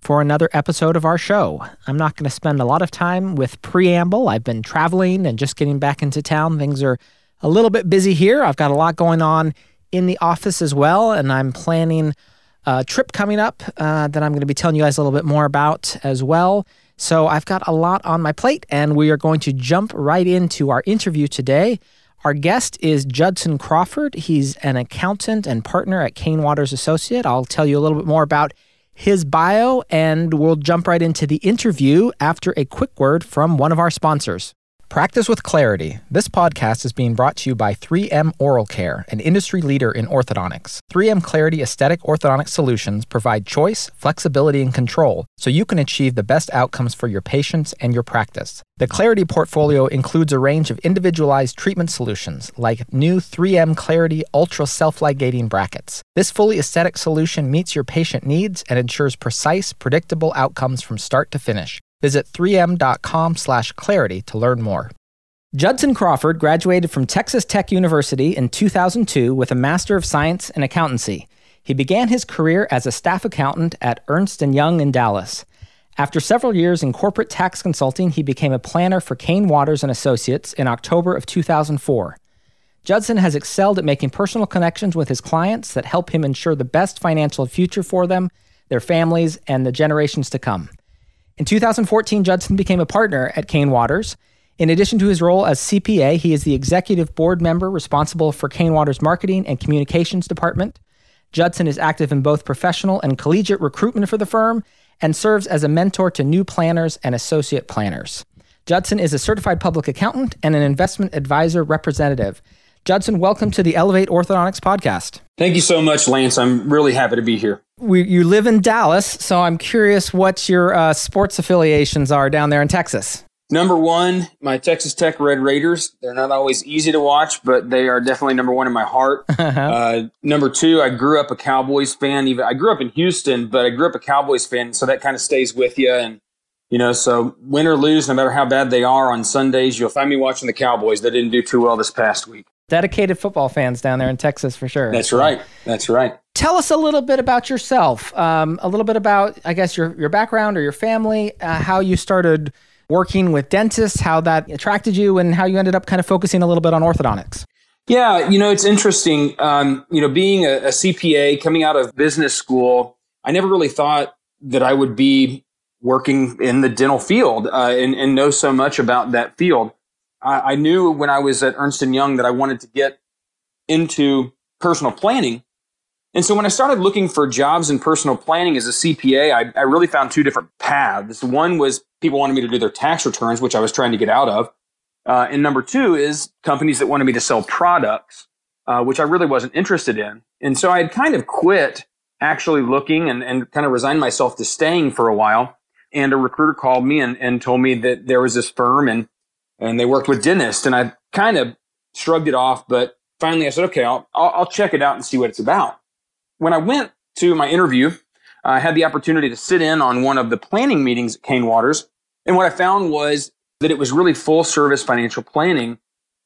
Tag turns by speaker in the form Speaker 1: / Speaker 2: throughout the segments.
Speaker 1: for another episode of our show. I'm not going to spend a lot of time with preamble. I've been traveling and just getting back into town. Things are a little bit busy here. I've got a lot going on in the office as well, and I'm planning a trip coming up uh, that I'm going to be telling you guys a little bit more about as well. So I've got a lot on my plate, and we are going to jump right into our interview today. Our guest is Judson Crawford. He's an accountant and partner at Cain Watters Associate. I'll tell you a little bit more about his bio, and we'll jump right into the interview after a quick word from one of our sponsors. Practice with Clarity. This podcast is being brought to you by 3M Oral Care, an industry leader in orthodontics. 3M Clarity Aesthetic Orthodontic Solutions provide choice, flexibility, and control so you can achieve the best outcomes for your patients and your practice. The Clarity portfolio includes a range of individualized treatment solutions like new 3M Clarity Ultra Self Ligating Brackets. This fully aesthetic solution meets your patient needs and ensures precise, predictable outcomes from start to finish. Visit 3m.com slash clarity to learn more. Judson Crawford graduated from Texas Tech University in 2002 with a Master of Science in Accountancy. He began his career as a staff accountant at Ernst & Young in Dallas. After several years in corporate tax consulting, he became a planner for Cain Watters and Associates in October of 2004. Judson has excelled at making personal connections with his clients that help him ensure the best financial future for them, their families, and the generations to come. In 2014, Judson became a partner at Cain Watters. In addition to his role as CPA, he is the executive board member responsible for Cain Watters' marketing and communications department. Judson is active in both professional and collegiate recruitment for the firm and serves as a mentor to new planners and associate planners. Judson is a certified public accountant and an investment advisor representative. Judson, welcome to the Elevate Orthodontics podcast.
Speaker 2: Thank you so much, Lance. I'm really happy to be here.
Speaker 1: We, you live in Dallas, so I'm curious what your uh, sports affiliations are down there in Texas.
Speaker 2: Number one, my Texas Tech Red Raiders. They're not always easy to watch, but they are definitely number one in my heart. uh, number two, I grew up a Cowboys fan. Even I grew up in Houston, but I grew up a Cowboys fan, so that kind of stays with you. And you know, so win or lose, no matter how bad they are on Sundays, you'll find me watching the Cowboys. They didn't do too well this past week
Speaker 1: dedicated football fans down there in Texas for sure.
Speaker 2: That's right. That's right.
Speaker 1: Tell us a little bit about yourself. Um, a little bit about, I guess, your your background or your family, uh, how you started working with dentists, how that attracted you, and how you ended up kind of focusing a little bit on orthodontics.
Speaker 2: Yeah, you know, it's interesting. Um, you know, being a, a CPA coming out of business school, I never really thought that I would be working in the dental field uh, and, and know so much about that field. I, I knew when I was at Ernst and Young that I wanted to get into personal planning. And so when I started looking for jobs in personal planning as a CPA, I, I, really found two different paths. One was people wanted me to do their tax returns, which I was trying to get out of. Uh, and number two is companies that wanted me to sell products, uh, which I really wasn't interested in. And so I had kind of quit actually looking and, and kind of resigned myself to staying for a while. And a recruiter called me and, and told me that there was this firm and and they worked with dentists. And I kind of shrugged it off, but finally I said, okay, I'll, I'll, I'll check it out and see what it's about. When I went to my interview, I had the opportunity to sit in on one of the planning meetings at Cain Watters. And what I found was that it was really full service financial planning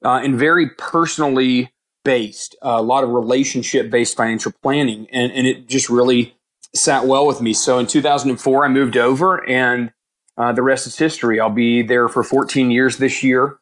Speaker 2: uh, and very personally based, uh, a lot of relationship based financial planning. And, and it just really sat well with me. So in 2004, I moved over and uh, the rest is history. I'll be there for 14 years this year.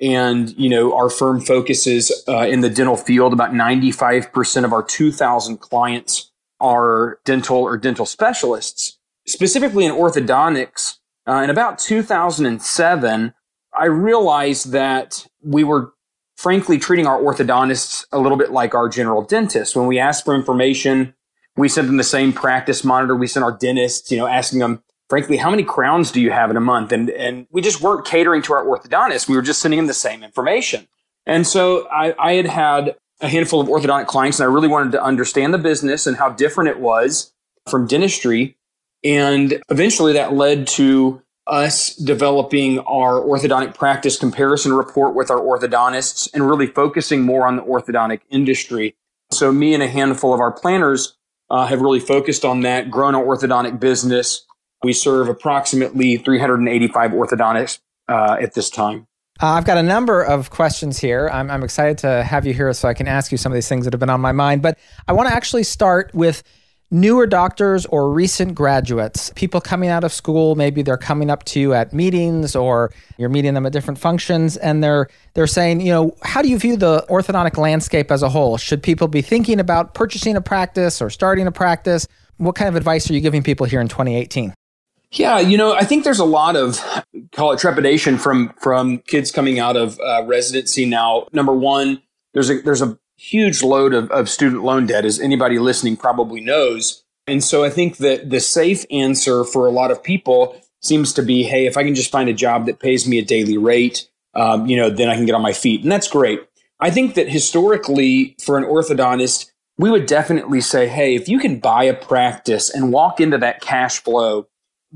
Speaker 2: And, you know, our firm focuses uh, in the dental field. About 95% of our 2,000 clients are dental or dental specialists. Specifically in orthodontics, uh, in about 2007, I realized that we were frankly treating our orthodontists a little bit like our general dentists. When we asked for information, we sent them the same practice monitor we sent our dentists, you know, asking them, frankly, how many crowns do you have in a month? And, and we just weren't catering to our orthodontist. We were just sending them the same information. And so I, I had had a handful of orthodontic clients and I really wanted to understand the business and how different it was from dentistry. And eventually that led to us developing our orthodontic practice comparison report with our orthodontists and really focusing more on the orthodontic industry. So, me and a handful of our planners uh, have really focused on that, grown our orthodontic business. We serve approximately 385 orthodontists uh, at this time.
Speaker 1: Uh, I've got a number of questions here. I'm, I'm excited to have you here so I can ask you some of these things that have been on my mind. But I want to actually start with newer doctors or recent graduates, people coming out of school, maybe they're coming up to you at meetings or you're meeting them at different functions and they're they're saying, you know, how do you view the orthodontic landscape as a whole? Should people be thinking about purchasing a practice or starting a practice? What kind of advice are you giving people here in 2018?
Speaker 2: Yeah, you know, I think there's a lot of call it trepidation from from kids coming out of uh, residency now. Number one, there's a there's a huge load of, of student loan debt, as anybody listening probably knows. And so I think that the safe answer for a lot of people seems to be, hey, if I can just find a job that pays me a daily rate, um, you know, then I can get on my feet, and that's great. I think that historically, for an orthodontist, we would definitely say, hey, if you can buy a practice and walk into that cash flow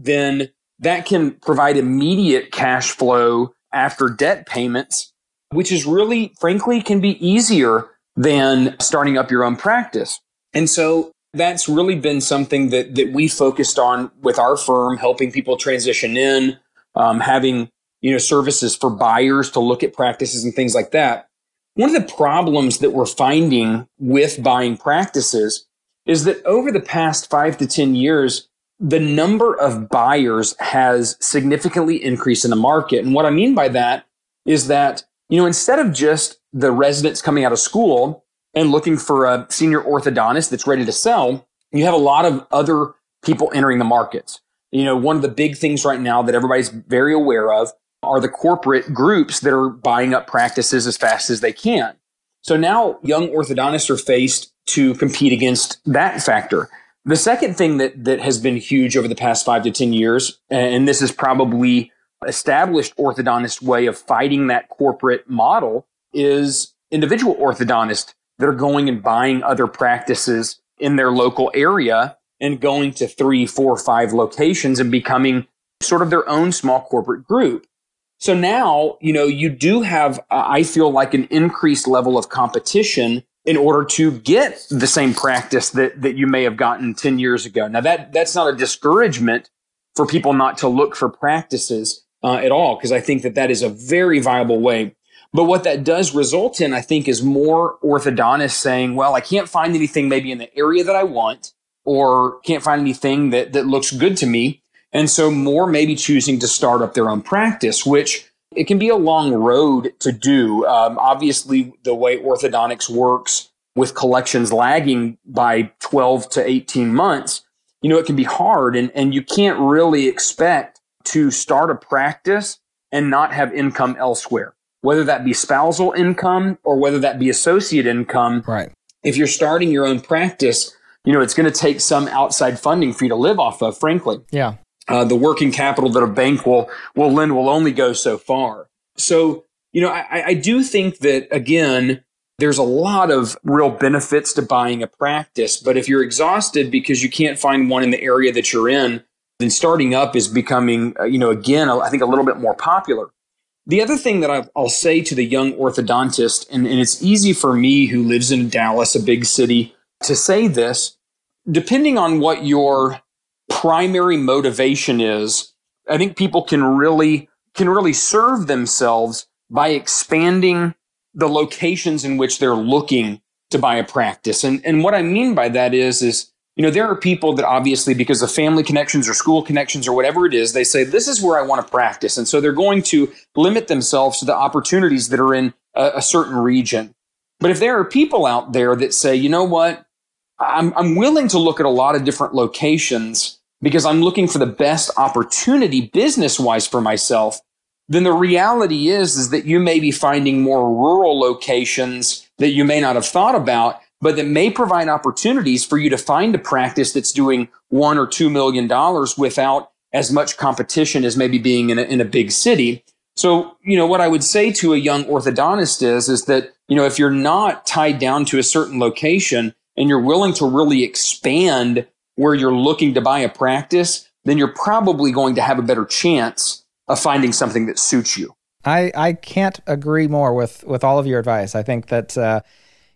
Speaker 2: then that can provide immediate cash flow after debt payments, which is really, frankly, can be easier than starting up your own practice. And so that's really been something that, that we focused on with our firm, helping people transition in, um, having you know services for buyers to look at practices and things like that. One of the problems that we're finding with buying practices is that over the past five to 10 years, the number of buyers has significantly increased in the market. And what I mean by that is that, you know, instead of just the residents coming out of school and looking for a senior orthodontist that's ready to sell, you have a lot of other people entering the markets. You know, one of the big things right now that everybody's very aware of are the corporate groups that are buying up practices as fast as they can. So now young orthodontists are faced to compete against that factor. The second thing that, that has been huge over the past five to 10 years, and this is probably established orthodontist way of fighting that corporate model, is individual orthodontists that are going and buying other practices in their local area and going to three, four, five locations and becoming sort of their own small corporate group. So now, you know, you do have, uh, I feel like an increased level of competition in order to get the same practice that, that you may have gotten 10 years ago. Now that, that's not a discouragement for people not to look for practices uh, at all, because I think that that is a very viable way. But what that does result in, I think, is more orthodontists saying, well, I can't find anything maybe in the area that I want or can't find anything that, that looks good to me. And so more maybe choosing to start up their own practice, which it can be a long road to do. Um, obviously, the way orthodontics works with collections lagging by 12 to 18 months, you know, it can be hard and, and you can't really expect to start a practice and not have income elsewhere, whether that be spousal income or whether that be associate income.
Speaker 1: Right.
Speaker 2: If you're starting your own practice, you know, it's going to take some outside funding for you to live off of, frankly.
Speaker 1: Yeah
Speaker 2: uh, the working capital that a bank will will lend will only go so far. So, you know, I, I do think that again, there's a lot of real benefits to buying a practice. But if you're exhausted because you can't find one in the area that you're in, then starting up is becoming, uh, you know, again, I think a little bit more popular. The other thing that I'll say to the young orthodontist, and, and it's easy for me who lives in Dallas, a big city, to say this, depending on what your primary motivation is, I think people can really can really serve themselves by expanding the locations in which they're looking to buy a practice. And and what I mean by that is is you know there are people that obviously because of family connections or school connections or whatever it is they say this is where I want to practice and so they're going to limit themselves to the opportunities that are in a, a certain region. But if there are people out there that say, you know what, I'm, I'm willing to look at a lot of different locations because I'm looking for the best opportunity business wise for myself, then the reality is, is that you may be finding more rural locations that you may not have thought about, but that may provide opportunities for you to find a practice that's doing one or two million dollars without as much competition as maybe being in a, in a big city. So, you know, what I would say to a young orthodontist is, is that, you know, if you're not tied down to a certain location and you're willing to really expand where you're looking to buy a practice, then you're probably going to have a better chance of finding something that suits you.
Speaker 1: I, I can't agree more with, with all of your advice. I think that uh,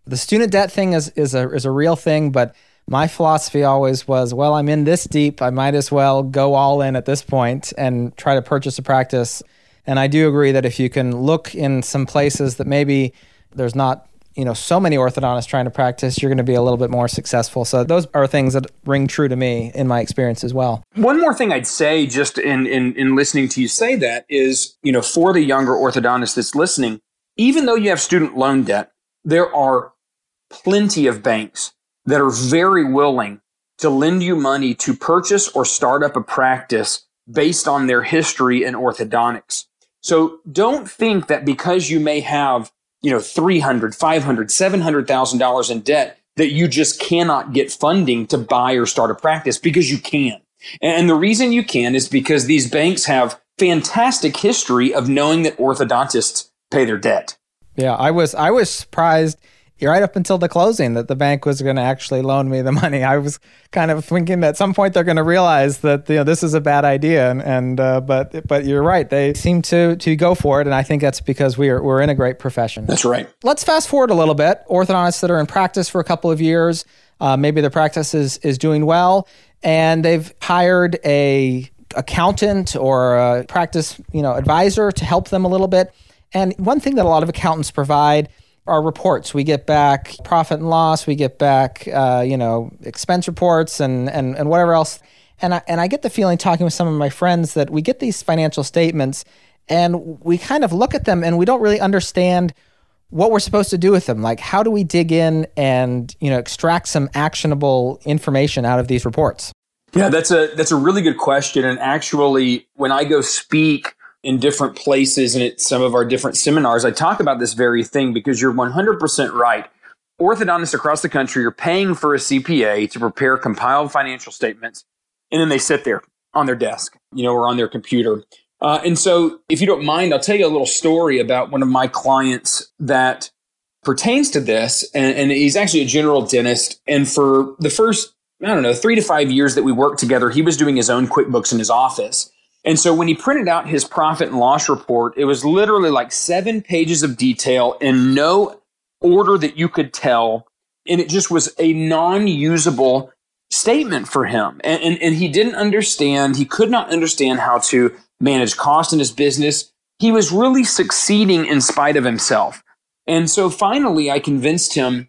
Speaker 1: the student debt thing is, is, a, is a real thing, but my philosophy always was well, I'm in this deep. I might as well go all in at this point and try to purchase a practice. And I do agree that if you can look in some places that maybe there's not you know so many orthodontists trying to practice you're going to be a little bit more successful. So those are things that ring true to me in my experience as well.
Speaker 2: One more thing i'd say just in in, in listening to you say that is you know for the younger orthodontist that's listening even though you have student loan debt there are plenty of banks that are very willing to lend you money to purchase or start up a practice based on their history in orthodontics. So don't think that because you may have you know, 300, 500, 700,000 dollars in debt that you just cannot get funding to buy or start a practice because you can. And the reason you can is because these banks have fantastic history of knowing that orthodontists pay their debt.
Speaker 1: Yeah, I was I was surprised right up until the closing that the bank was going to actually loan me the money. I was kind of thinking at some point they're going to realize that you know this is a bad idea, and, and uh, but but you're right. They seem to to go for it, and I think that's because we're we're in a great profession.
Speaker 2: That's right.
Speaker 1: Let's fast forward a little bit. Orthodontists that are in practice for a couple of years, uh, maybe the practice is is doing well, and they've hired a accountant or a practice you know advisor to help them a little bit. And one thing that a lot of accountants provide our reports. We get back profit and loss. We get back, uh, you know, expense reports and, and, and whatever else. And I, and I get the feeling talking with some of my friends that we get these financial statements and we kind of look at them and we don't really understand what we're supposed to do with them. Like, how do we dig in and, you know, extract some actionable information out of these reports?
Speaker 2: Yeah, that's a that's a really good question. And actually, when I go speak in different places and at some of our different seminars, I talk about this very thing because you're 100% right. Orthodontists across the country are paying for a CPA to prepare compiled financial statements, and then they sit there on their desk, you know, or on their computer. Uh, and so, if you don't mind, I'll tell you a little story about one of my clients that pertains to this. And, and he's actually a general dentist. And for the first, I don't know, three to five years that we worked together, he was doing his own QuickBooks in his office. And so when he printed out his profit and loss report, it was literally like seven pages of detail in no order that you could tell. And it just was a non usable statement for him. And, and, and, he didn't understand, he could not understand how to manage cost in his business. He was really succeeding in spite of himself. And so finally, I convinced him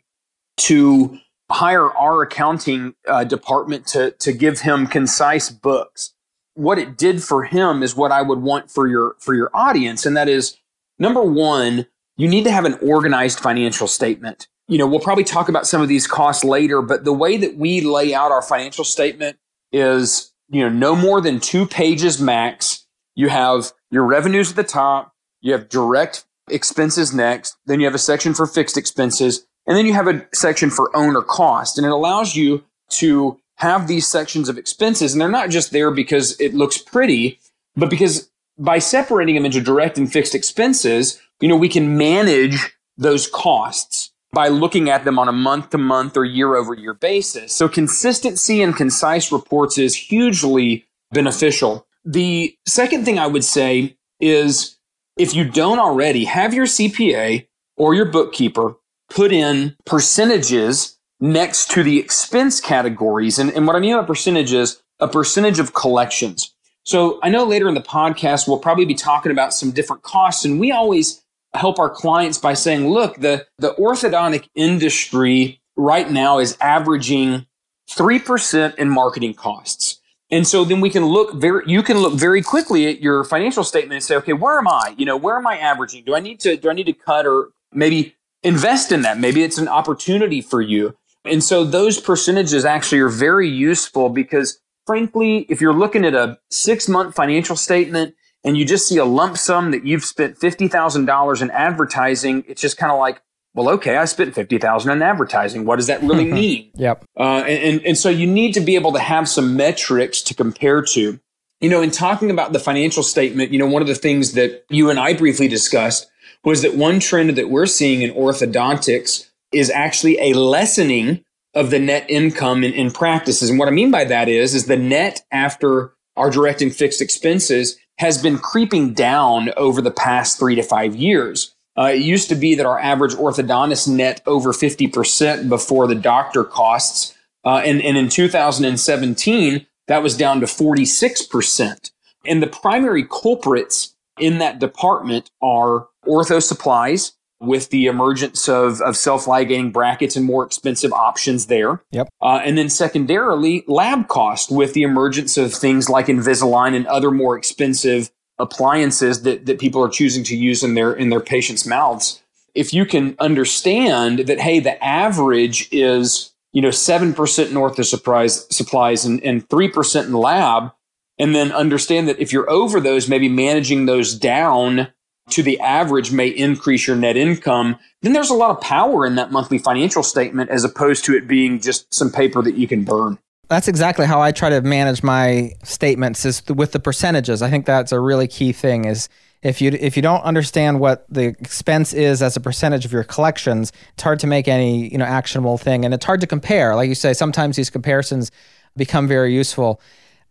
Speaker 2: to hire our accounting uh, department to, to give him concise books what it did for him is what I would want for your for your audience, and that is number one, you need to have an organized financial statement. You know, we'll probably talk about some of these costs later, but the way that we lay out our financial statement is, you know, no more than two pages max. You have your revenues at the top, you have direct expenses next, then you have a section for fixed expenses, and then you have a section for owner cost. And it allows you to have these sections of expenses. And they're not just there because it looks pretty, but because by separating them into direct and fixed expenses, you know, we can manage those costs by looking at them on a month to month or year over year basis. So consistency and concise reports is hugely beneficial. The second thing I would say is if you don't already have your CPA or your bookkeeper put in percentages next to the expense categories. And, and what I mean by percentage is a percentage of collections. So I know later in the podcast, we'll probably be talking about some different costs. And we always help our clients by saying, look, the, the orthodontic industry right now is averaging 3% in marketing costs. And so then we can look very, you can look very quickly at your financial statement and say, okay, where am I? You know, where am I averaging? Do I need to, do I need to cut or maybe invest in that? Maybe it's an opportunity for you. And so those percentages actually are very useful because frankly, if you're looking at a six month financial statement and you just see a lump sum that you've spent $50,000 in advertising, it's just kind of like, well, okay, I spent 50,000 in advertising. What does that really mean?
Speaker 1: yep.
Speaker 2: Uh, and, and so you need to be able to have some metrics to compare to. You know, in talking about the financial statement, you know, one of the things that you and I briefly discussed was that one trend that we're seeing in orthodontics is actually a lessening of the net income in, in practices. And what I mean by that is, is the net after our direct and fixed expenses has been creeping down over the past three to five years. Uh, it used to be that our average orthodontist net over 50% before the doctor costs. Uh, and, and in 2017, that was down to 46%. And the primary culprits in that department are ortho supplies, with the emergence of, of self ligating brackets and more expensive options there.
Speaker 1: Yep.
Speaker 2: Uh, and then secondarily, lab cost with the emergence of things like Invisalign and other more expensive appliances that, that people are choosing to use in their in their patients' mouths. If you can understand that, hey, the average is you know seven percent north of supplies supplies and, and three percent in lab, and then understand that if you're over those, maybe managing those down to the average may increase your net income, then there's a lot of power in that monthly financial statement as opposed to it being just some paper that you can burn.
Speaker 1: That's exactly how I try to manage my statements is with the percentages. I think that's a really key thing is if you if you don't understand what the expense is as a percentage of your collections, it's hard to make any, you know, actionable thing and it's hard to compare. Like you say, sometimes these comparisons become very useful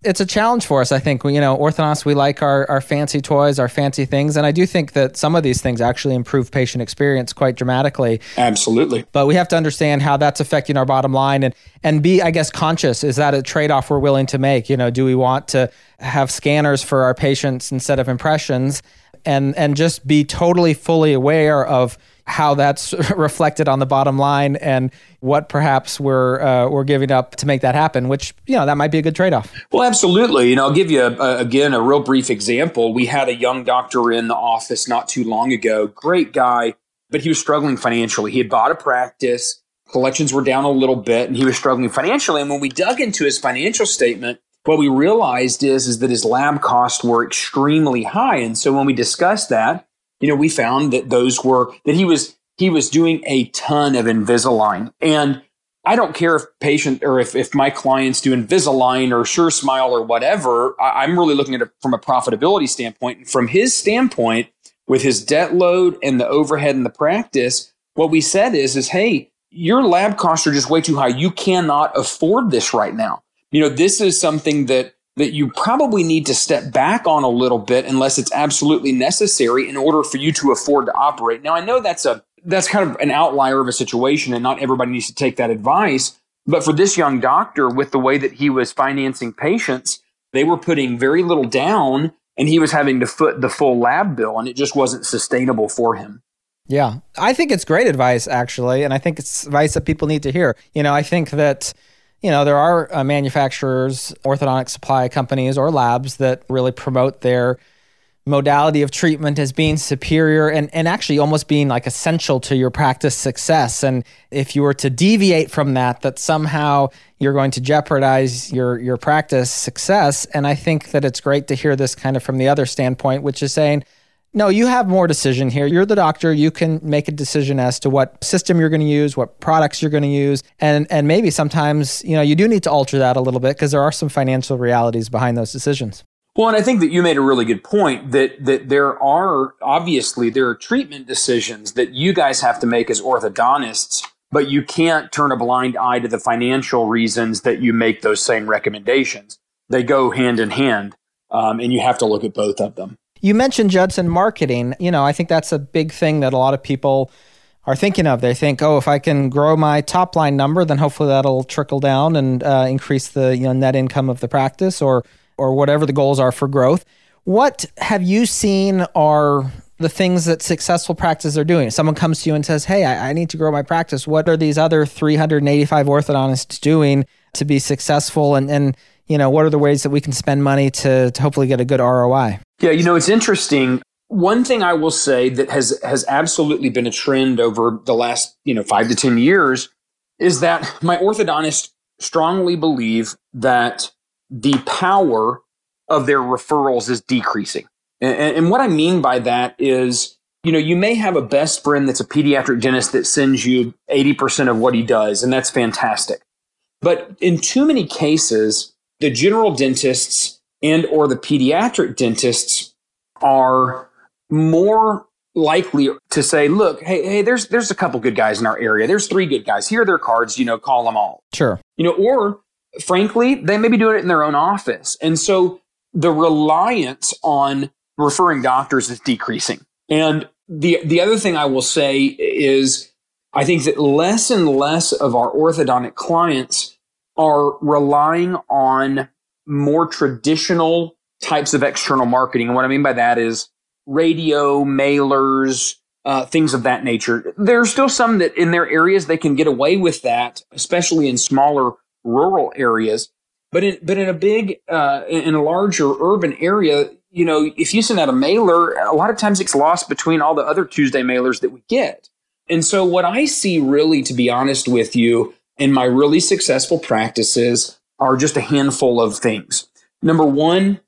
Speaker 1: it's a challenge for us. I think you know, orthodontists we like our our fancy toys, our fancy things, and I do think that some of these things actually improve patient experience quite dramatically.
Speaker 2: Absolutely.
Speaker 1: But we have to understand how that's affecting our bottom line, and and be, I guess, conscious. Is that a trade off we're willing to make? You know, do we want to have scanners for our patients instead of impressions, and and just be totally fully aware of how that's reflected on the bottom line and what perhaps we're uh, we're giving up to make that happen. Which you know that might be a good trade off.
Speaker 2: Well, absolutely. You know, I'll give you a, a, again a real brief example. We had a young doctor in the office not too long ago. Great guy, but he was struggling financially. He had bought a practice. Collections were down a little bit, and he was struggling financially. And when we dug into his financial statement, what we realized is is that his lab costs were extremely high. And so when we discussed that, you know, we found that those were that he was he was doing a ton of Invisalign. And I don't care if patient or if, if my clients do Invisalign or SureSmile or whatever. I, I'm really looking at it from a profitability standpoint. And From his standpoint, with his debt load and the overhead in the practice, what we said is, is hey, your lab costs are just way too high. You cannot afford this right now. You know, this is something that that you probably need to step back on a little bit unless it's absolutely necessary in order for you to afford to operate. Now, I know that's a that's kind of an outlier of a situation and not everybody needs to take that advice, but for this young doctor with the way that he was financing patients, they were putting very little down and he was having to foot the full lab bill and it just wasn't sustainable for him.
Speaker 1: Yeah. I think it's great advice actually, and I think it's advice that people need to hear. You know, I think that you know, there are uh, manufacturers, orthodontic supply companies, or labs that really promote their modality of treatment as being superior and, and actually almost being like essential to your practice success. And if you were to deviate from that, that somehow you're going to jeopardize your your practice success. And I think that it's great to hear this kind of from the other standpoint, which is saying, no, you have more decision here. You're the doctor. You can make a decision as to what system you're going to use, what products you're going to use, and and maybe sometimes you know you do need to alter that a little bit because there are some financial realities behind those decisions.
Speaker 2: Well, and I think that you made a really good point that that there are obviously there are treatment decisions that you guys have to make as orthodontists, but you can't turn a blind eye to the financial reasons that you make those same recommendations. They go hand in hand, um, and you have to look at both of them.
Speaker 1: You mentioned Judson marketing. You know, I think that's a big thing that a lot of people are thinking of. They think, oh, if I can grow my top line number, then hopefully that'll trickle down and uh, increase the you know net income of the practice or or whatever the goals are for growth. What have you seen are the things that successful practices are doing? If someone comes to you and says, "Hey, I, I need to grow my practice," what are these other 385 orthodontists doing to be successful? And and you know, what are the ways that we can spend money to, to hopefully get a good ROI?
Speaker 2: Yeah, you know, it's interesting. One thing I will say that has has absolutely been a trend over the last, you know, 5 to 10 years is that my orthodontist strongly believe that the power of their referrals is decreasing. And, and, what I mean by that is, you know, you may have a best friend that's a pediatric dentist that sends you 80% of what he does, and that's fantastic. But in too many cases, the general dentists and or the pediatric dentists are more likely to say, look, hey, hey, there's there's a couple good guys in our area. There's three good guys. Here are their cards, you know, call them all.
Speaker 1: Sure.
Speaker 2: You know, or frankly, they may be doing it in their own office. And so the reliance on referring doctors is decreasing. And the the other thing I will say is I think that less and less of our orthodontic clients are relying on more traditional types of external marketing. And what I mean by that is radio, mailers, uh, things of that nature. There are still some that in their areas they can get away with that, especially in smaller rural areas. But in but in a big, uh, in a larger urban area, you know, if you send out a mailer, a lot of times it's lost between all the other Tuesday mailers that we get. And so, what I see really, to be honest with you, in my really successful practices are just a handful of things. Number one,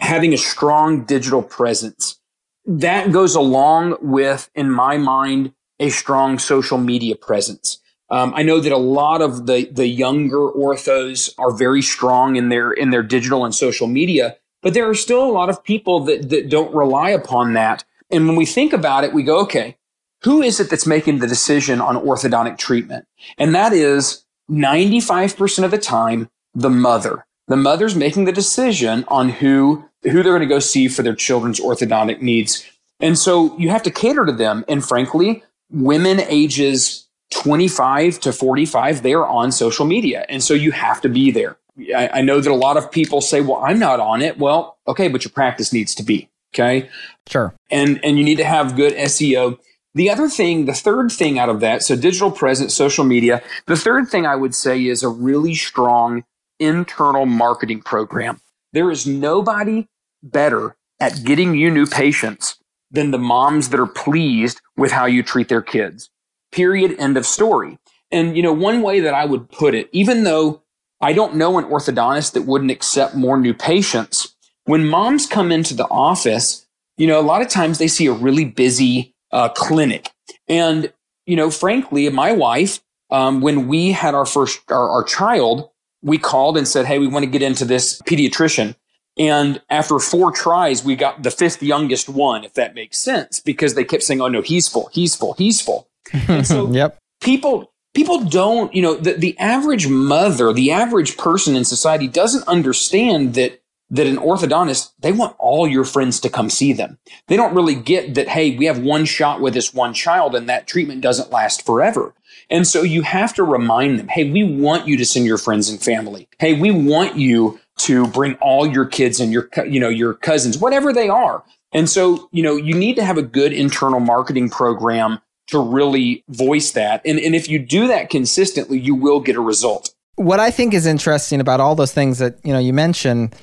Speaker 2: having a strong digital presence. That goes along with, in my mind, a strong social media presence. Um, I know that a lot of the the younger orthos are very strong in their in their digital and social media, but there are still a lot of people that, that don't rely upon that. And when we think about it, we go, okay, who is it that's making the decision on orthodontic treatment? And that is 95% of the time, the mother. The mother's making the decision on who, who they're going to go see for their children's orthodontic needs. And so you have to cater to them. And frankly, women ages 25 to 45, they are on social media. And so you have to be there. I, I know that a lot of people say, well, I'm not on it. Well, okay, but your practice needs to be. Okay.
Speaker 1: Sure.
Speaker 2: And, and you need to have good SEO. The other thing, the third thing out of that, so digital presence, social media, the third thing I would say is a really strong internal marketing program. There is nobody better at getting you new patients than the moms that are pleased with how you treat their kids. Period. End of story. And, you know, one way that I would put it, even though I don't know an orthodontist that wouldn't accept more new patients. When moms come into the office, you know, a lot of times they see a really busy uh, clinic. And, you know, frankly, my wife, um, when we had our first, our, our child, we called and said, Hey, we want to get into this pediatrician. And after four tries, we got the fifth youngest one, if that makes sense, because they kept saying, Oh, no, he's full, he's full, he's full. And so
Speaker 1: yep.
Speaker 2: people, people don't, you know, the, the average mother, the average person in society doesn't understand that that an orthodontist, they want all your friends to come see them. They don't really get that, hey, we have one shot with this one child and that treatment doesn't last forever. And so you have to remind them, hey, we want you to send your friends and family. Hey, we want you to bring all your kids and your, you know, your cousins, whatever they are. And so, you know, you need to have a good internal marketing program to really voice that. And, and if you do that consistently, you will get a result.
Speaker 1: What I think is interesting about all those things that, you know, you mentioned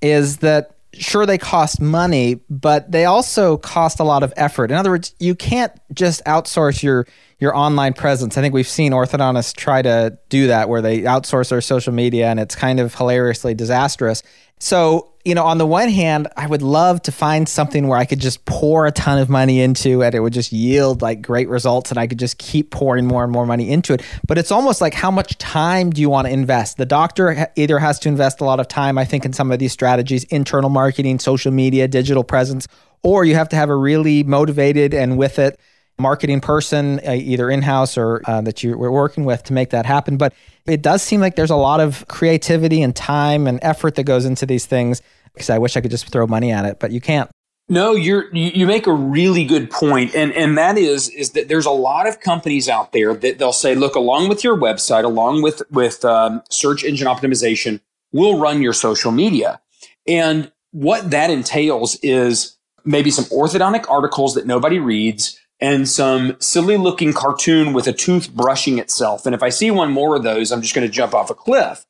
Speaker 1: is that sure they cost money, but they also cost a lot of effort. In other words, you can't just outsource your your online presence. I think we've seen orthodontists try to do that where they outsource their social media and it's kind of hilariously disastrous. So, you know, on the one hand, I would love to find something where I could just pour a ton of money into it. It would just yield like great results and I could just keep pouring more and more money into it. But it's almost like how much time do you want to invest? The doctor either has to invest a lot of time, I think, in some of these strategies internal marketing, social media, digital presence, or you have to have a really motivated and with it marketing person, uh, either in house or uh, that you were working with to make that happen. But it does seem like there's a lot of creativity and time and effort that goes into these things. Because I wish I could just throw money at it, but you can't.
Speaker 2: No, you're you make a really good point, and and that is is that there's a lot of companies out there that they'll say, look, along with your website, along with with um, search engine optimization, we'll run your social media, and what that entails is maybe some orthodontic articles that nobody reads, and some silly looking cartoon with a tooth brushing itself. And if I see one more of those, I'm just going to jump off a cliff.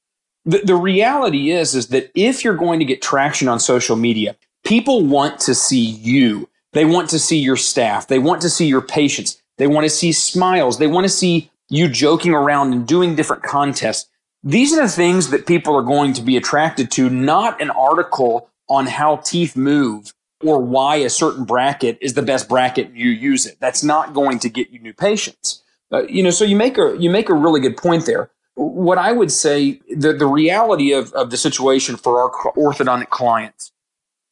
Speaker 2: The, the reality is, is that if you're going to get traction on social media, people want to see you. They want to see your staff. They want to see your patients. They want to see smiles. They want to see you joking around and doing different contests. These are the things that people are going to be attracted to, not an article on how teeth move or why a certain bracket is the best bracket you use it. That's not going to get you new patients. Uh, you know, so you make a you make a really good point there. What I would say, the the reality of, of the situation for our orthodontic clients,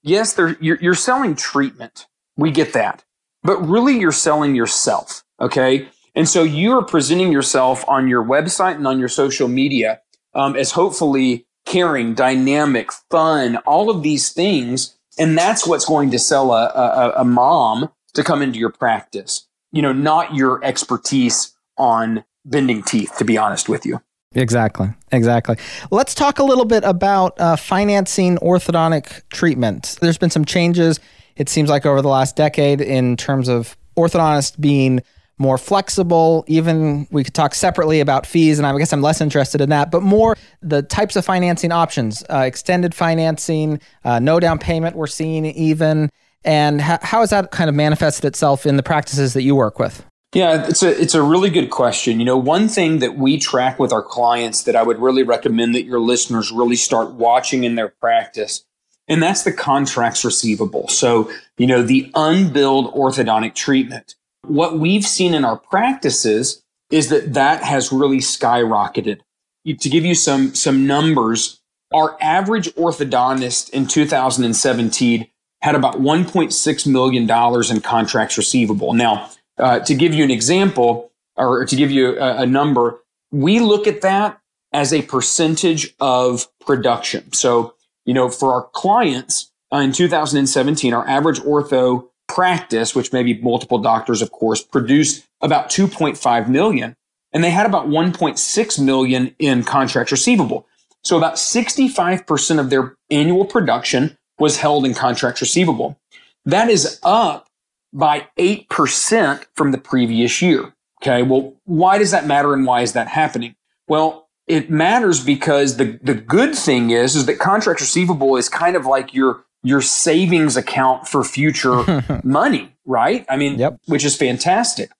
Speaker 2: yes, you're, you're selling treatment. We get that, but really you're selling yourself. Okay, and so you are presenting yourself on your website and on your social media um, as hopefully caring, dynamic, fun, all of these things. And that's what's going to sell a, a, a mom to come into your practice, you know, not your expertise on bending teeth, to be honest with you.
Speaker 1: Exactly. Exactly. Let's talk a little bit about uh, financing orthodontic treatment. There's been some changes, it seems like, over the last decade in terms of orthodontists being more flexible. Even we could talk separately about fees, and I guess I'm less interested in that, but more the types of financing options, uh, extended financing, uh, no down payment, we're seeing even. And how, how has that kind of manifested itself in the practices that you work with?
Speaker 2: Yeah, it's a it's a really good question. You know, one thing that we track with our clients that I would really recommend that your listeners really start watching in their practice, and that's the contracts receivable. So, you know, the unbilled orthodontic treatment. What we've seen in our practices is that that has really skyrocketed. To give you some some numbers, our average orthodontist in 2017 had about 1.6 million dollars in contracts receivable. Now, uh, to give you an example or to give you a, a number, we look at that as a percentage of production. So, you know, for our clients uh, in 2017, our average ortho practice, which may be multiple doctors, of course, produced about 2.5 million and they had about 1.6 million in contracts receivable. So about 65% of their annual production was held in contracts receivable. That is up by 8% from the previous year. Okay. Well, why does that matter and why is that happening? Well, it matters because the, the good thing is, is that contracts receivable is kind of like your, your savings account for future money, right? I mean, yep. which is fantastic.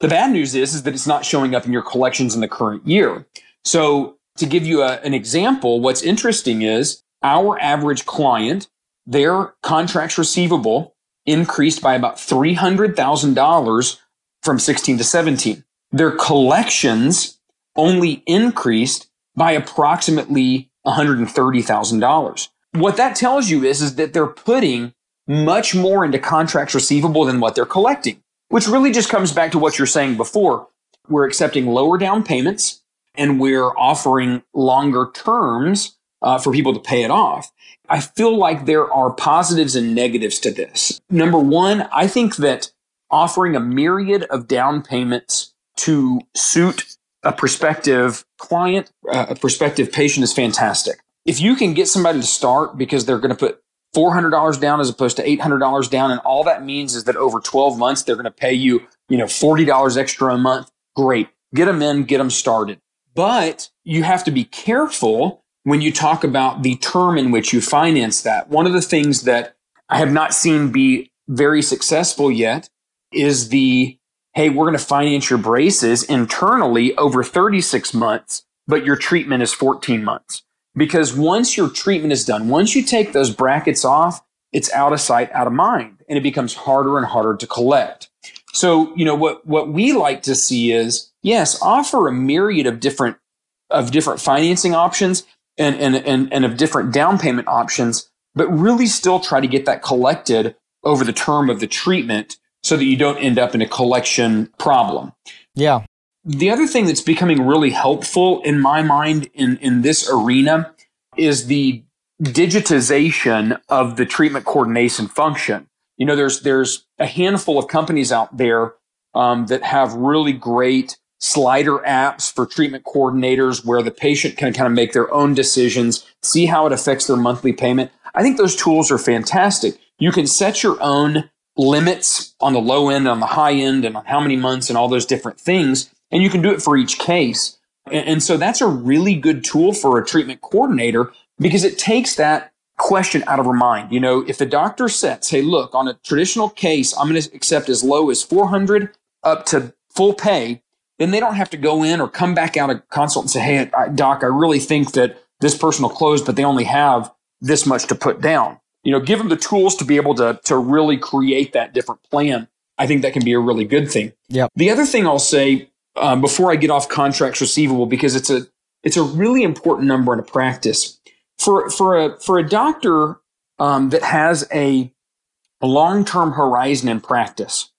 Speaker 2: The bad news is, is that it's not showing up in your collections in the current year. So to give you a, an example, what's interesting is our average client, their contracts receivable increased by about $300,000 from 16 to 17. Their collections only increased by approximately $130,000. What that tells you is, is that they're putting much more into contracts receivable than what they're collecting, which really just comes back to what you're saying before. We're accepting lower down payments and we're offering longer terms uh, for people to pay it off. I feel like there are positives and negatives to this. Number one, I think that offering a myriad of down payments to suit a prospective client, uh, a prospective patient is fantastic. If you can get somebody to start because they're going to put $400 down as opposed to $800 down, and all that means is that over 12 months, they're going to pay you, you know, $40 extra a month. Great. Get them in, get them started. But you have to be careful when you talk about the term in which you finance that. One of the things that I have not seen be very successful yet is the hey, we're going to finance your braces internally over 36 months, but your treatment is 14 months. Because once your treatment is done, once you take those brackets off, it's out of sight, out of mind, and it becomes harder and harder to collect. So, you know, what, what we like to see is, yes, offer a myriad of different, of different financing options and, and, and, and of different down payment options, but really still try to get that collected over the term of the treatment so that you don't end up in a collection problem.
Speaker 1: Yeah.
Speaker 2: The other thing that's becoming really helpful in my mind in, in this arena is the digitization of the treatment coordination function. You know, there's there's a handful of companies out there um, that have really great slider apps for treatment coordinators where the patient can kind of make their own decisions, see how it affects their monthly payment. I think those tools are fantastic. You can set your own limits on the low end, on the high end, and on how many months and all those different things. And you can do it for each case. And, so that's a really good tool for a treatment coordinator because it takes that question out of her mind. You know, if the doctor sets, hey, look, on a traditional case, I'm going to accept as low as 400 up to full pay then they don't have to go in or come back out of consult and say, Hey, doc, I really think that this person will close, but they only have this much to put down. You know, give them the tools to be able to, to really create that different plan. I think that can be a really good thing.
Speaker 1: Yeah.
Speaker 2: The other thing I'll say um, before I get off contracts receivable, because it's a it's a really important number in a practice for for a for a doctor um, that has a, a long term horizon in practice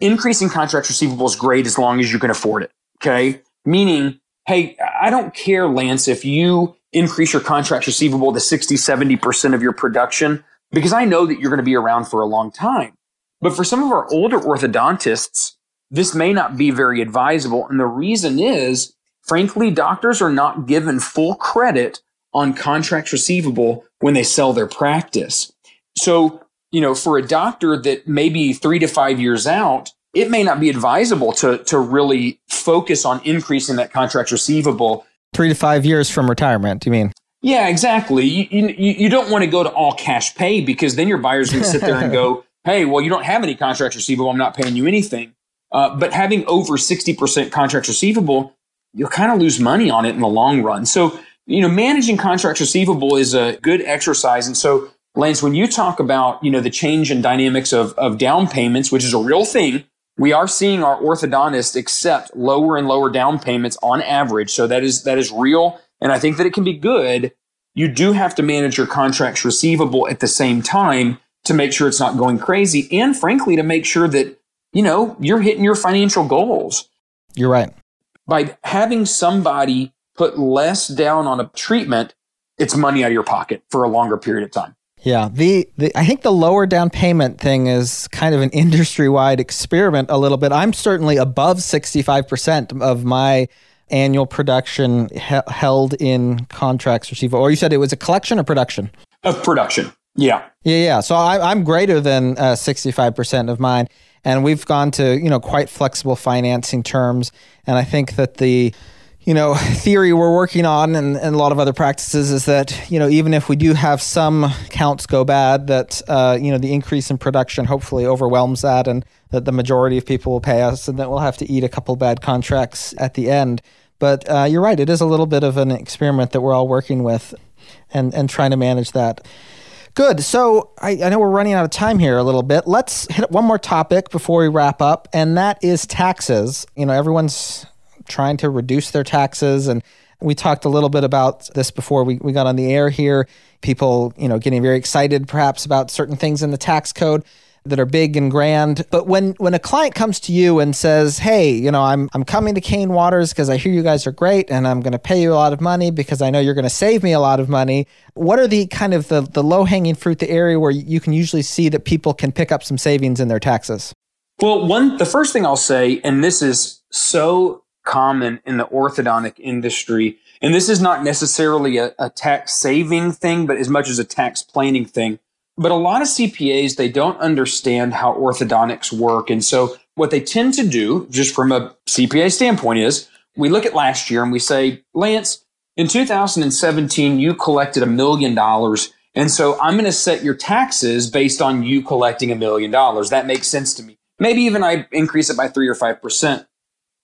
Speaker 2: increasing contract receivable is great as long as you can afford it. Okay. Meaning, hey, I don't care, Lance, if you increase your contracts receivable to 60, 70% of your production because I know that you're going to be around for a long time. But for some of our older orthodontists, this may not be very advisable. And the reason is, frankly, doctors are not given full credit on contracts receivable when they sell their practice. So, you know, for a doctor that maybe three to five years out, it may not be advisable to, to really focus on increasing that contract receivable.
Speaker 1: Three to five years from retirement, do you mean?
Speaker 2: Yeah, exactly. You, you, you don't want to go to all cash pay because then your buyer's going to sit there and go, hey, well, you don't have any contracts receivable. I'm not paying you anything. Uh, but having over 60% contracts receivable, you'll kind of lose money on it in the long run. So, you know, managing contracts receivable is a good exercise. And so, Lance, when you talk about, you know, the change in dynamics of, of down payments, which is a real thing, we are seeing our orthodontists accept lower and lower down payments on average. So that is, that is real. And I think that it can be good. You do have to manage your contracts receivable at the same time to make sure it's not going crazy. And frankly, to make sure that you know, you're hitting your financial goals.
Speaker 1: You're right.
Speaker 2: By having somebody put less down on a treatment, it's money out of your pocket for a longer period of time.
Speaker 1: Yeah, the, the I think the lower down payment thing is kind of an industry wide experiment a little bit. I'm certainly above 65% of my annual production he- held in contracts receivable. Or you said it was a collection or production?
Speaker 2: Of production. Yeah.
Speaker 1: Yeah, yeah. So I, am greater than uh, 65% of mine and we've gone to you know quite flexible financing terms and i think that the you know theory we're working on and, and a lot of other practices is that you know even if we do have some counts go bad that uh, you know the increase in production hopefully overwhelms that and that the majority of people will pay us and that we'll have to eat a couple bad contracts at the end but uh, you're right it is a little bit of an experiment that we're all working with and and trying to manage that Good. So I, I, know we're running out of time here a little bit. Let's hit one more topic before we wrap up, and that is taxes. You know, everyone's trying to reduce their taxes, and we talked a little bit about this before we, we got on the air here. People, you know, getting very excited perhaps about certain things in the tax code that are big and grand. But when when a client comes to you and says, "Hey, you know, I'm I'm coming to Cain Watters because I hear you guys are great and I'm going to pay you a lot of money because I know you're going to save me a lot of money." What are the kind of the the low-hanging fruit, the area where you can usually see that people can pick up some savings in their taxes?
Speaker 2: Well, one the first thing I'll say and this is so common in the orthodontic industry, and this is not necessarily a, a tax saving thing, but as much as a tax planning thing but a lot of CPAs, they don't understand how orthodontics work. And so what they tend to do, just from a CPA standpoint, is we look at last year and we say, Lance, in 2017, you collected a million dollars. And so I'm going to set your taxes based on you collecting a million dollars. That makes sense to me. Maybe even I increase it by three or 5%.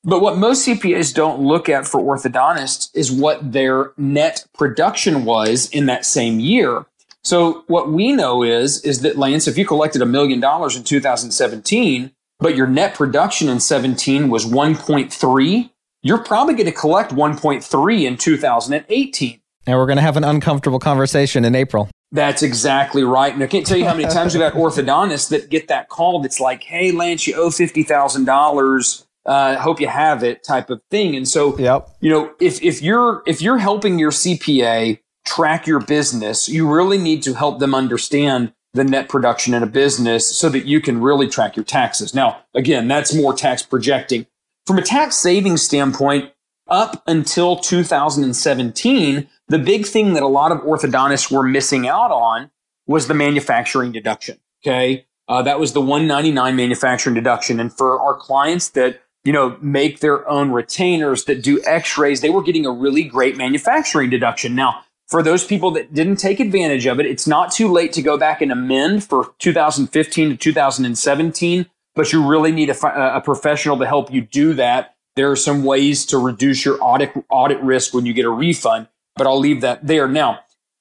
Speaker 2: But what most CPAs don't look at for orthodontists is what their net production was in that same year. So what we know is is that Lance, if you collected a million dollars in 2017, but your net production in 17 was 1.3, you're probably going to collect 1.3 in 2018.
Speaker 1: And we're going to have an uncomfortable conversation in April.
Speaker 2: That's exactly right. And I can't tell you how many times we've had orthodontists that get that call that's like, hey, Lance, you owe $50,000. Uh, hope you have it type of thing. And so,
Speaker 1: yep.
Speaker 2: you know, if, if you're, if you're helping your CPA track your business, you really need to help them understand the net production in a business so that you can really track your taxes. Now, again, that's more tax projecting. From a tax savings standpoint, up until 2017, the big thing that a lot of orthodontists were missing out on was the manufacturing deduction. Okay. Uh, that was the 199 manufacturing deduction. And for our clients that, you know, make their own retainers that do x-rays, they were getting a really great manufacturing deduction. Now, for those people that didn't take advantage of it, it's not too late to go back and amend for 2015 to 2017, but you really need a, a professional to help you do that. There are some ways to reduce your audit audit risk when you get a refund, but I'll leave that there. Now,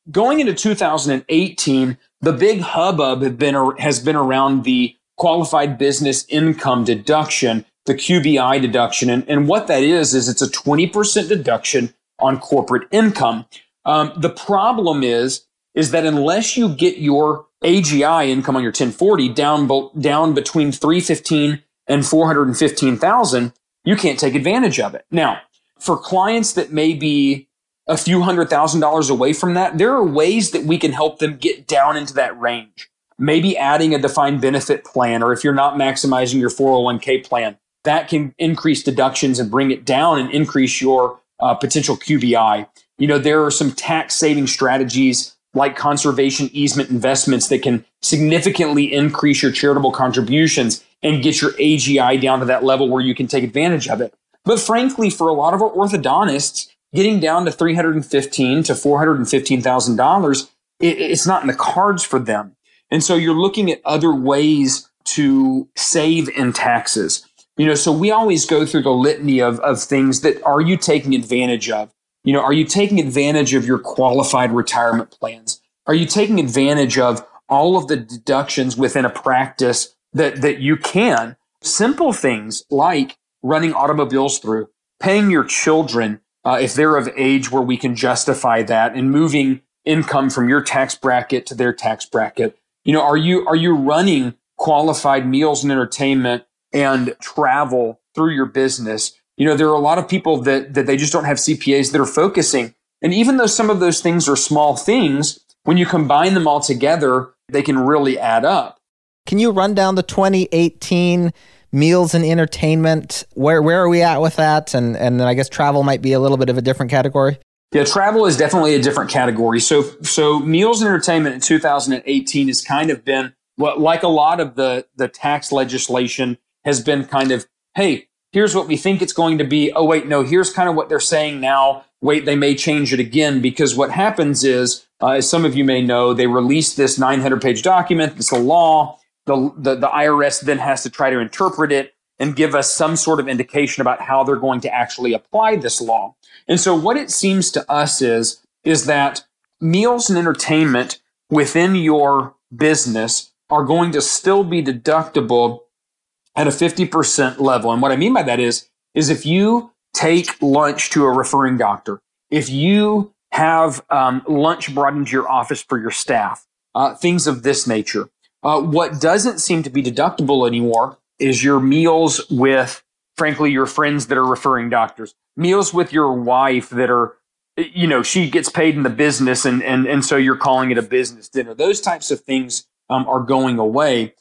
Speaker 2: going into 2018, the big hubbub been, has been around the qualified business income deduction, the QBI deduction. And, and what that is, is it's a 20% deduction on corporate income. Um, the problem is, is that unless you get your AGI income on your 1040 down, down between 315 and 415,000, you can't take advantage of it. Now, for clients that may be a few hundred thousand dollars away from that, there are ways that we can help them get down into that range. Maybe adding a defined benefit plan, or if you're not maximizing your 401k plan, that can increase deductions and bring it down and increase your uh, potential QBI. You know, there are some tax saving strategies like conservation easement investments that can significantly increase your charitable contributions and get your AGI down to that level where you can take advantage of it. But frankly, for a lot of our orthodontists, getting down to three hundred and fifteen to four hundred and fifteen thousand dollars, it's not in the cards for them. And so you're looking at other ways to save in taxes. You know, so we always go through the litany of, of things that are you taking advantage of? You know, are you taking advantage of your qualified retirement plans? Are you taking advantage of all of the deductions within a practice that, that you can? Simple things like running automobiles through, paying your children uh, if they're of age where we can justify that, and moving income from your tax bracket to their tax bracket. You know, are you are you running qualified meals and entertainment and travel through your business? You know, there are a lot of people that that they just don't have CPAs that are focusing. And even though some of those things are small things, when you combine them all together, they can really add up.
Speaker 1: Can you run down the 2018 meals and entertainment? Where where are we at with that? And and then I guess travel might be a little bit of a different category.
Speaker 2: Yeah, travel is definitely a different category. So so meals and entertainment in 2018 has kind of been what like a lot of the the tax legislation has been kind of hey here's what we think it's going to be. Oh wait no here's kind of what they're saying now. Wait they may change it again. Because what happens is uh, as some of you may know they released this 900 page document it's a law. The, the, the IRS then has to try to interpret it and give us some sort of indication about how they're going to actually apply this law. And so what it seems to us is, is that meals and entertainment within your business are going to still be deductible at a 50% level. And what I mean by that is, is if you take lunch to a referring doctor, if you have um, lunch brought into your office for your staff, uh, things of this nature, uh, what doesn't seem to be deductible anymore is your meals with, frankly, your friends that are referring doctors, meals with your wife that are, you know, she gets paid in the business and, and, and so you're calling it a business dinner. Those types of things um, are going away.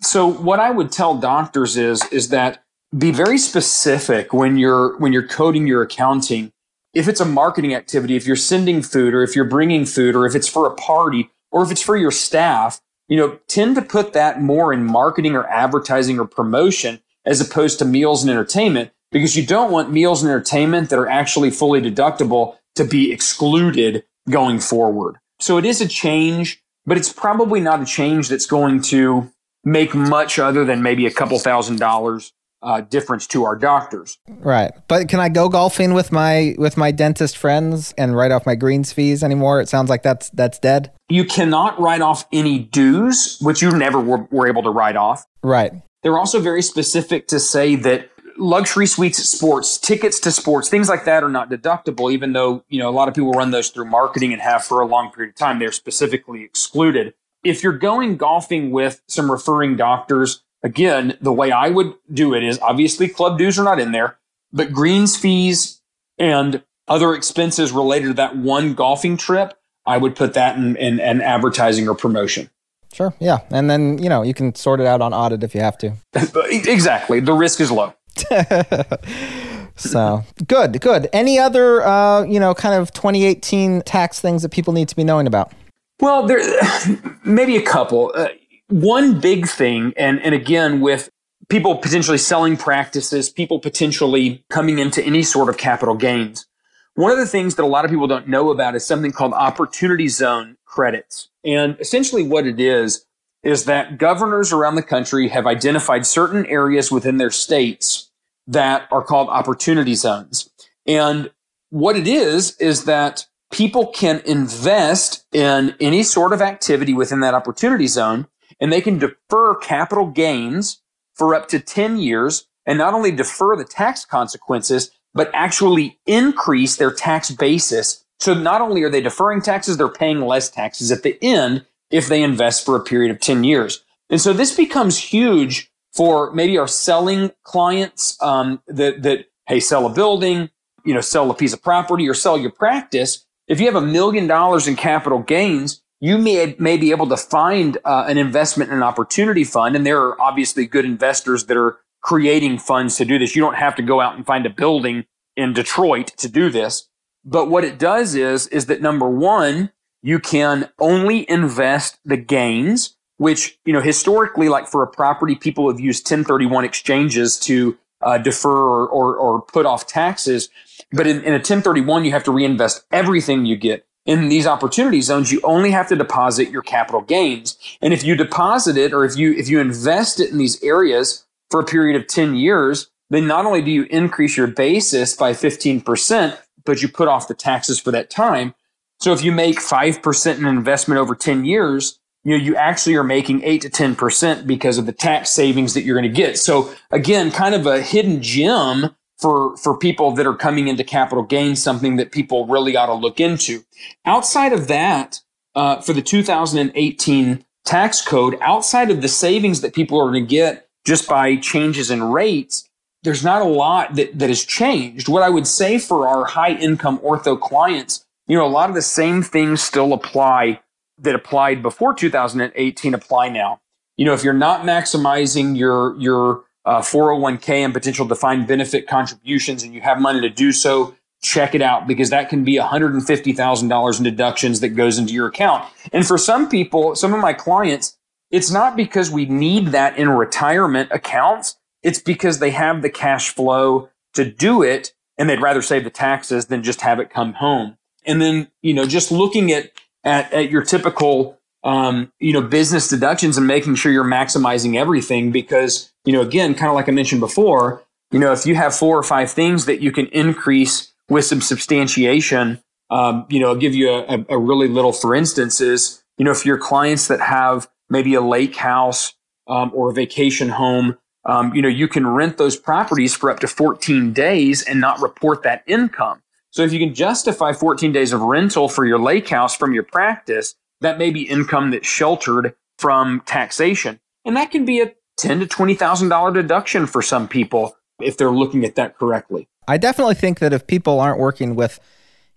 Speaker 2: So what I would tell doctors is, is that be very specific when you're, when you're coding your accounting. If it's a marketing activity, if you're sending food or if you're bringing food or if it's for a party or if it's for your staff, you know, tend to put that more in marketing or advertising or promotion as opposed to meals and entertainment because you don't want meals and entertainment that are actually fully deductible to be excluded going forward. So it is a change, but it's probably not a change that's going to make much other than maybe a couple thousand dollars uh, difference to our doctors.
Speaker 1: Right. But can I go golfing with my with my dentist friends and write off my greens fees anymore? It sounds like that's that's dead.
Speaker 2: You cannot write off any dues, which you never were, were able to write off.
Speaker 1: Right.
Speaker 2: They're also very specific to say that luxury suites at sports, tickets to sports, things like that are not deductible, even though, you know, a lot of people run those through marketing and have for a long period of time. They're specifically excluded. If you're going golfing with some referring doctors, Again, the way I would do it is obviously club dues are not in there, but greens fees and other expenses related to that one golfing trip, I would put that in, in, in advertising or promotion.
Speaker 1: Sure. Yeah. And then, you know, you can sort it out on audit if you have to.
Speaker 2: exactly. The risk is low.
Speaker 1: so good, good. Any other, uh, you know, kind of 2018 tax things that people need to be knowing about?
Speaker 2: Well, there maybe a couple. Uh, one big thing, and, and again, with people potentially selling practices, people potentially coming into any sort of capital gains. One of the things that a lot of people don't know about is something called opportunity zone credits. And essentially what it is, is that governors around the country have identified certain areas within their states that are called opportunity zones. And what it is, is that people can invest in any sort of activity within that opportunity zone and they can defer capital gains for up to 10 years and not only defer the tax consequences, but actually increase their tax basis. So not only are they deferring taxes, they're paying less taxes at the end if they invest for a period of 10 years. And so this becomes huge for maybe our selling clients um, that, that, hey, sell a building, you know, sell a piece of property or sell your practice, if you have a million dollars in capital gains, you may, may be able to find uh, an investment and an opportunity fund. And there are obviously good investors that are creating funds to do this. You don't have to go out and find a building in Detroit to do this. But what it does is, is that number one, you can only invest the gains, which, you know, historically, like for a property, people have used 1031 exchanges to uh, defer or, or, or, put off taxes. But in, in a 1031, you have to reinvest everything you get. In these opportunity zones, you only have to deposit your capital gains. And if you deposit it or if you, if you invest it in these areas for a period of 10 years, then not only do you increase your basis by 15%, but you put off the taxes for that time. So if you make 5% in investment over 10 years, you know, you actually are making 8 to 10% because of the tax savings that you're going to get. So again, kind of a hidden gem for, for people that are coming into capital gains, something that people really ought to look into. Outside of that, uh, for the 2018 tax code, outside of the savings that people are going to get just by changes in rates, there's not a lot that, that has changed. What I would say for our high income ortho clients, you know, a lot of the same things still apply that applied before 2018 apply now. You know, if you're not maximizing your, your uh, 401k and potential defined benefit contributions and you have money to do so, check it out because that can be $150,000 in deductions that goes into your account. And for some people, some of my clients, it's not because we need that in retirement accounts. It's because they have the cash flow to do it and they'd rather save the taxes than just have it come home. And then, you know, just looking at, at, at your typical, um, you know, business deductions and making sure you're maximizing everything because, you know, again, kind of like I mentioned before, you know, if you have four or five things that you can increase with some substantiation, um, you know, I'll give you a, a really little, for instance, is, you know, if your clients that have maybe a lake house um, or a vacation home um, you know, you can rent those properties for up to 14 days and not report that income. So if you can justify 14 days of rental for your lake house from your practice, that may be income that's sheltered from taxation. And that can be a ten to twenty thousand dollar deduction for some people if they're looking at that correctly.
Speaker 1: I definitely think that if people aren't working with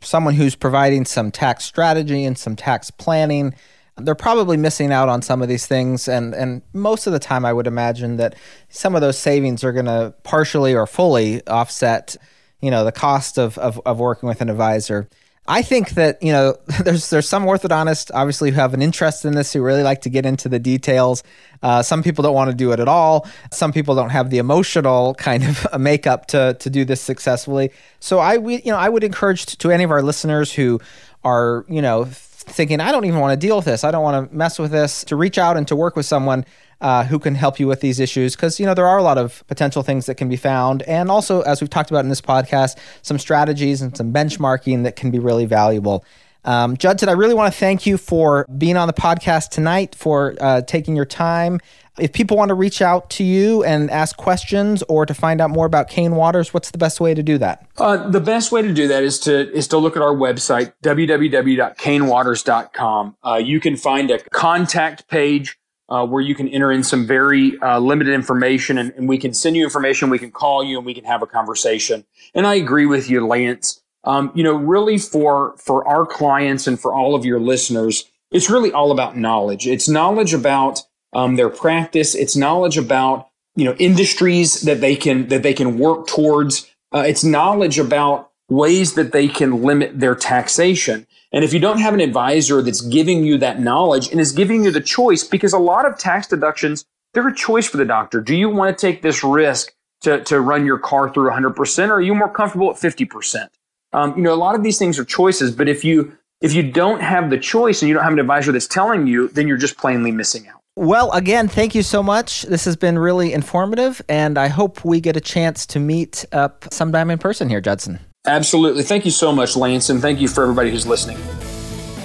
Speaker 1: someone who's providing some tax strategy and some tax planning, they're probably missing out on some of these things and and most of the time I would imagine that some of those savings are going to partially or fully offset you know the cost of, of of working with an advisor I think that you know there's there's some orthodontists obviously who have an interest in this who really like to get into the details. Uh, some people don't want to do it at all. Some people don't have the emotional kind of makeup to to do this successfully. So I we, you know I would encourage to, to any of our listeners who are you know thinking, I don't even want to deal with this. I don't want to mess with this, to reach out and to work with someone uh, who can help you with these issues. Because, you know, there are a lot of potential things that can be found. And also, as we've talked about in this podcast, some strategies and some benchmarking that can be really valuable. Um, Judson, I really want to thank you for being on the podcast tonight, for uh, taking your time. If people want to reach out to you and ask questions or to find out more about Cain Watters, what's the best way to do that?
Speaker 2: Uh, the best way to do that is to is to look at our website www.cainwatters.com. Uh, you can find a contact page uh, where you can enter in some very uh, limited information, and, and, we can send you information. We can call you, and we can have a conversation. And I agree with you, Lance. Um, you know, really for for our clients and for all of your listeners, it's really all about knowledge. It's knowledge about um, their practice. It's knowledge about you know industries that they can that they can work towards. Uh, it's knowledge about ways that they can limit their taxation. And if you don't have an advisor that's giving you that knowledge and is giving you the choice, because a lot of tax deductions, they're a choice for the doctor. Do you want to take this risk to, to run your car through 100% or are you more comfortable at 50%? Um, you know, a lot of these things are choices, but if you if you don't have the choice and you don't have an advisor that's telling you, then you're just plainly missing out.
Speaker 1: Well, again, thank you so much. This has been really informative, and I hope we get a chance to meet up sometime in person here, Judson.
Speaker 2: Absolutely. Thank you so much, Lance, and thank you for everybody who's listening.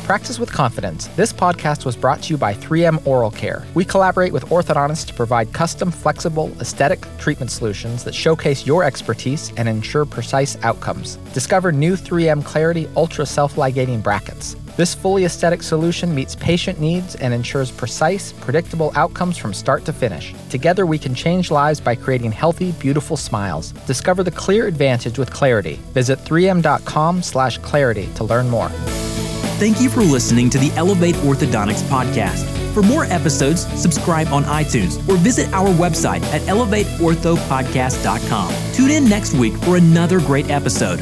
Speaker 1: Practice with Confidence. This podcast was brought to you by 3M Oral Care. We collaborate with orthodontists to provide custom, flexible, aesthetic treatment solutions that showcase your expertise and ensure precise outcomes. Discover new 3M Clarity Ultra Self Ligating Brackets. This fully aesthetic solution meets patient needs and ensures precise, predictable outcomes from start to finish. Together, we can change lives by creating healthy, beautiful smiles. Discover the clear advantage with Clarity. Visit 3m.com/clarity to learn more.
Speaker 3: Thank you for listening to the Elevate Orthodontics podcast. For more episodes, subscribe on iTunes or visit our website at elevateorthopodcast.com. Tune in next week for another great episode.